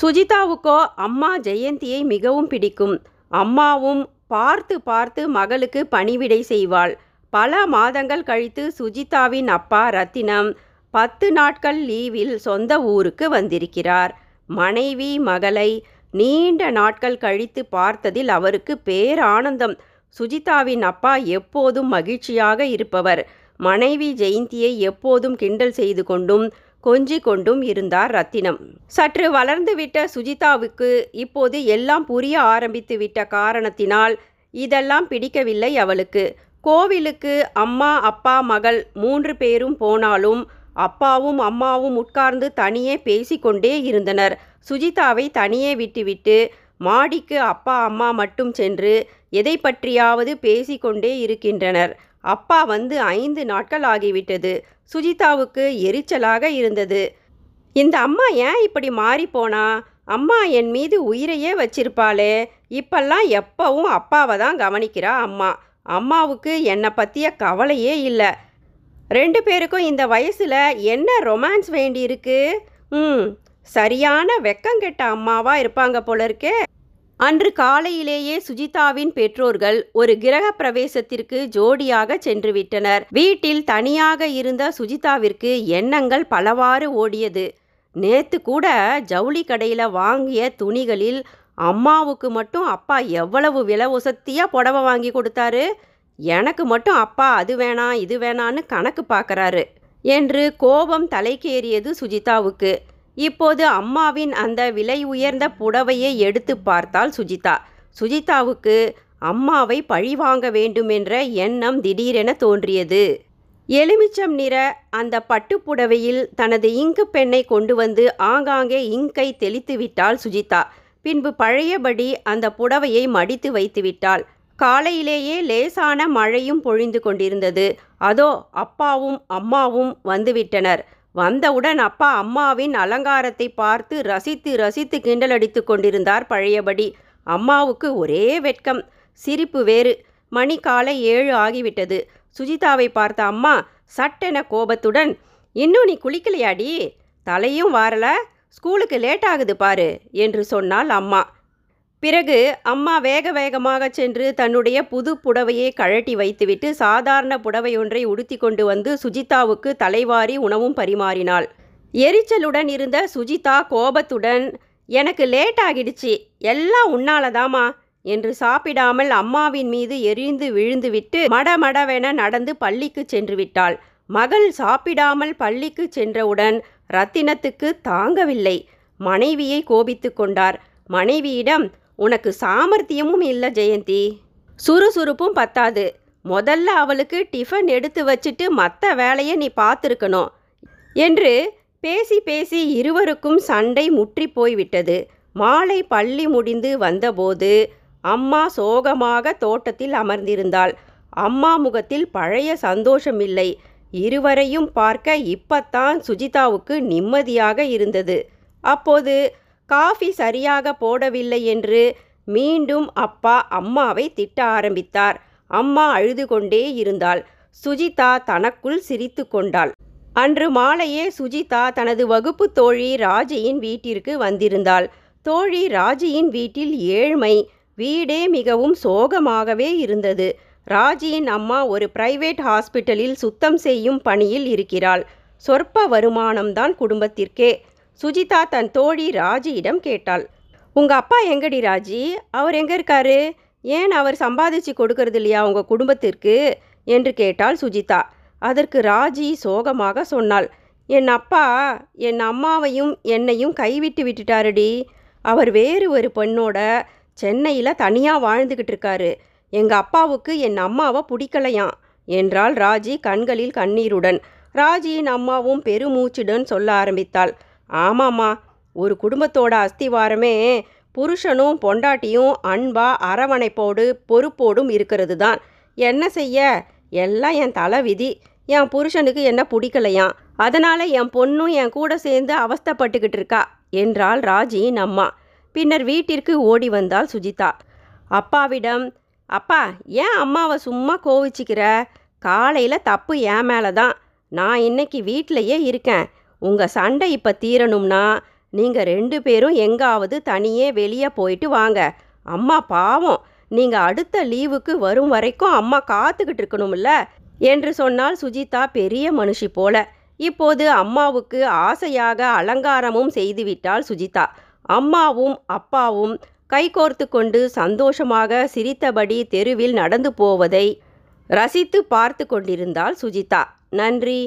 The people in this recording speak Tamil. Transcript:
சுஜிதாவுக்கோ அம்மா ஜெயந்தியை மிகவும் பிடிக்கும். அம்மாவும் பார்த்து பார்த்து மகளுக்கு பணிவிடை செய்வாள். பல மாதங்கள் கழித்து சுஜிதாவின் அப்பா ரத்தினம் பத்து நாட்கள் லீவில் சொந்த ஊருக்கு வந்திருக்கிறார். மனைவி மகளை நீண்ட நாட்கள் கழித்து பார்த்ததில் அவருக்கு பேரானந்தம். சுஜிதாவின் அப்பா எப்போதும் மகிழ்ச்சியாக இருப்பவர். மனைவி ஜெயந்தியை எப்போதும் கிண்டல் செய்து கொண்டும் கொஞ்சி கொண்டும் இருந்தார் ரத்தினம். சற்று வளர்ந்துவிட்ட சுஜிதாவுக்கு இப்போது எல்லாம் புரிய ஆரம்பித்து விட்ட காரணத்தினால் இதெல்லாம் பிடிக்கவில்லை அவளுக்கு. கோவிலுக்கு அம்மா அப்பா மகள் மூன்று பேரும் போனாலும் அப்பாவும் அம்மாவும் உட்கார்ந்து தனியே பேசிக்கொண்டே இருந்தனர். சுஜிதாவை தனியே விட்டுவிட்டு மாடிக்கு அப்பா அம்மா மட்டும் சென்று எதை பற்றியாவது பேசிக்கொண்டே இருக்கின்றனர். அப்பா வந்து ஐந்து நாட்கள் ஆகிவிட்டது. சுஜிதாவுக்கு எரிச்சலாக இருந்தது. இந்த அம்மா ஏன் இப்படி மாறிப்போனா அம்மா என் மீது உயிரையே வச்சிருப்பாளே. இப்பெல்லாம் எப்பவும் அப்பாவை தான் கவனிக்கிறா அம்மா. அம்மாவுக்கு என்னை பற்றிய கவலையே இல்லை. ரெண்டு பேருக்கும் இந்த வயசில் என்ன ரொமான்ஸ் வேண்டியிருக்கு? ம் சரியான வெக்கங்கெட்ட அம்மாவாக இருப்பாங்க போல இருக்கே. அன்று காலையிலேயே சுஜிதாவின் பெற்றோர்கள் ஒரு கிரக பிரவேசத்திற்கு ஜோடியாக சென்று விட்டனர் வீட்டில் தனியாக இருந்த சுஜிதாவிற்கு எண்ணங்கள் பலவாறு ஓடியது. நேத்து கூட ஜவுளி கடையில் வாங்கிய துணிகளில் அம்மாவுக்கு மட்டும் அப்பா எவ்வளவு விலை உசத்தியா புடவை வாங்கி கொடுத்தாரு? எனக்கு மட்டும் அப்பா அது வேணாம் இது வேணான்னு கணக்கு பார்க்குறாரு என்று கோபம் தலைக்கேறியது சுஜிதாவுக்கு. இப்போது அம்மாவின் அந்த விலை உயர்ந்த புடவையை எடுத்து பார்த்தாள் சுஜிதா. சுஜிதாவுக்கு அம்மாவை பழிவாங்க வேண்டுமென்ற எண்ணம் திடீரென தோன்றியது. எலுமிச்சம் நிற அந்த பட்டுப்புடவையில் தனது இங்கு பெண்ணை கொண்டு வந்து ஆங்காங்கே இங்கை தெளித்து விட்டாள் சுஜிதா. பின்பு பழையபடி அந்த புடவையை மடித்து வைத்து விட்டாள். காலையிலேயே லேசான மழையும் பொழிந்து கொண்டிருந்தது. அதோ அப்பாவும் அம்மாவும் வந்துவிட்டனர். வந்தவுடன் அப்பா அம்மாவின் அலங்காரத்தை பார்த்து ரசித்து ரசித்து கிண்டலடித்து கொண்டிருந்தார் பழையபடி. அம்மாவுக்கு ஒரே வெட்கம். சிரிப்பு வேறு. மணி காலை ஏழு ஆகிவிட்டது. சுஜிதாவை பார்த்த அம்மா சட்டென கோபத்துடன் இன்னும் நீ குளிக்கலையாடி? தலையும் வாரல. ஸ்கூலுக்கு லேட் ஆகுது பாரு என்று சொன்னாள் அம்மா. பிறகு அம்மா வேக வேகமாக சென்று தன்னுடைய புது புடவையை கழட்டி வைத்துவிட்டு சாதாரண புடவை ஒன்றை உடுத்தி கொண்டு வந்து சுஜிதாவுக்கு தலைவாரி உணவும் பரிமாறினாள். எரிச்சலுடன் இருந்த சுஜிதா கோபத்துடன் எனக்கு லேட் ஆகிடுச்சு எல்லாம் உன்னாலதாமா என்று சாப்பிடாமல் அம்மாவின் மீது எரிந்து விழுந்துவிட்டு மடமடவென நடந்து பள்ளிக்கு சென்று விட்டாள். மகள் சாப்பிடாமல் பள்ளிக்கு சென்றவுடன் ரத்தினத்துக்கு தாங்கவில்லை. மனைவியை கோபித்து கொண்டார். மனைவியிடம் உனக்கு சாமர்த்தியமும் இல்லை ஜெயந்தி. சுறுசுறுப்பும் பத்தாது. முதல்ல அவளுக்கு டிஃபன் எடுத்து வச்சுட்டு மற்ற வேலையை நீ பார்த்துருக்கணும் என்று பேசி பேசி இருவருக்கும் சண்டை முற்றி போய்விட்டது. மாலை பள்ளி முடிந்து வந்தபோது அம்மா சோகமாக தோட்டத்தில் அமர்ந்திருந்தாள். அம்மா முகத்தில் பழைய சந்தோஷமில்லை இருவரையும் பார்க்க இப்பத்தான் சுஜிதாவுக்கு நிம்மதியாக இருந்தது. அப்போது காஃபி சரியாக போடவில்லை என்று மீண்டும் அப்பா அம்மாவை திட்ட ஆரம்பித்தார். அம்மா அழுது கொண்டே இருந்தாள். சுஜிதா தனக்குள் சிரித்து கொண்டாள். அன்று மாலையே சுஜிதா தனது வகுப்பு தோழி ராஜியின் வீட்டிற்கு வந்திருந்தாள். தோழி ராஜியின் வீட்டில் ஏழ்மை வீடே மிகவும் சோகமாகவே இருந்தது. ராஜியின் அம்மா ஒரு பிரைவேட் ஹாஸ்பிட்டலில் சுத்தம் செய்யும் பணியில் இருக்கிறாள். சொற்ப வருமானம்தான் குடும்பத்திற்கே. சுஜிதா தன் தோழி ராஜியிடம் கேட்டாள். உங்கள் அப்பா எங்கடி ராஜி? அவர் எங்கே இருக்காரு? ஏன் அவர் சம்பாதிச்சு கொடுக்கறது இல்லையா உங்கள் குடும்பத்திற்கு? என்று கேட்டாள் சுஜிதா. அதற்கு ராஜி சோகமாக சொன்னாள். என் அப்பா என் அம்மாவையும் என்னையும் கைவிட்டு விட்டுட்டாருடி. அவர் வேறு ஒரு பெண்ணோட சென்னையில் தனியாக வாழ்ந்துக்கிட்டு இருக்காரு. எங்கள் அப்பாவுக்கு என் அம்மாவை பிடிக்கலையாம் என்றாள் ராஜி கண்களில் கண்ணீருடன். ராஜியின் அம்மாவும் பெருமூச்சுடன் சொல்ல ஆரம்பித்தாள். ஆமாம்மா. ஒரு குடும்பத்தோட அஸ்திவாரமே புருஷனும் பொண்டாட்டியும் அன்பா அரவணைப்போடு பொறுப்போடும் இருக்கிறது தான் என்ன செய்ய? எல்லாம் என் தலை விதி என் புருஷனுக்கு என்ன பிடிக்கலையாம் அதனால் என் பொண்ணும் என் கூட சேர்ந்து அவஸ்தைப்பட்டுக்கிட்டு இருக்கா? என்றாள் ராஜியின் அம்மா. பின்னர் வீட்டிற்கு ஓடி வந்தாள் சுஜிதா. அப்பாவிடம் அப்பா ஏன் அம்மாவை சும்மா கோவிச்சிக்கிற? காலையில் தப்பு என் மேலே தான் நான் இன்னைக்கு வீட்டிலையே இருக்கேன். உங்கள் சண்டை இப்போ தீரணும்னா நீங்கள் ரெண்டு பேரும் எங்காவது தனியே வெளியே போயிட்டு வாங்க. அம்மா பாவம். நீங்கள் அடுத்த லீவுக்கு வரும் வரைக்கும் அம்மா காத்துக்கிட்டு இருக்கணும்ல? என்று சொன்னால் சுஜிதா பெரிய மனுஷி போல. இப்போது அம்மாவுக்கு ஆசையாக அலங்காரமும் செய்துவிட்டாள் சுஜிதா. அம்மாவும் அப்பாவும் கைகோர்த்து கொண்டு சந்தோஷமாக சிரித்தபடி தெருவில் நடந்து போவதை ரசித்து பார்த்து கொண்டிருந்தாள் சுஜிதா. நன்றி.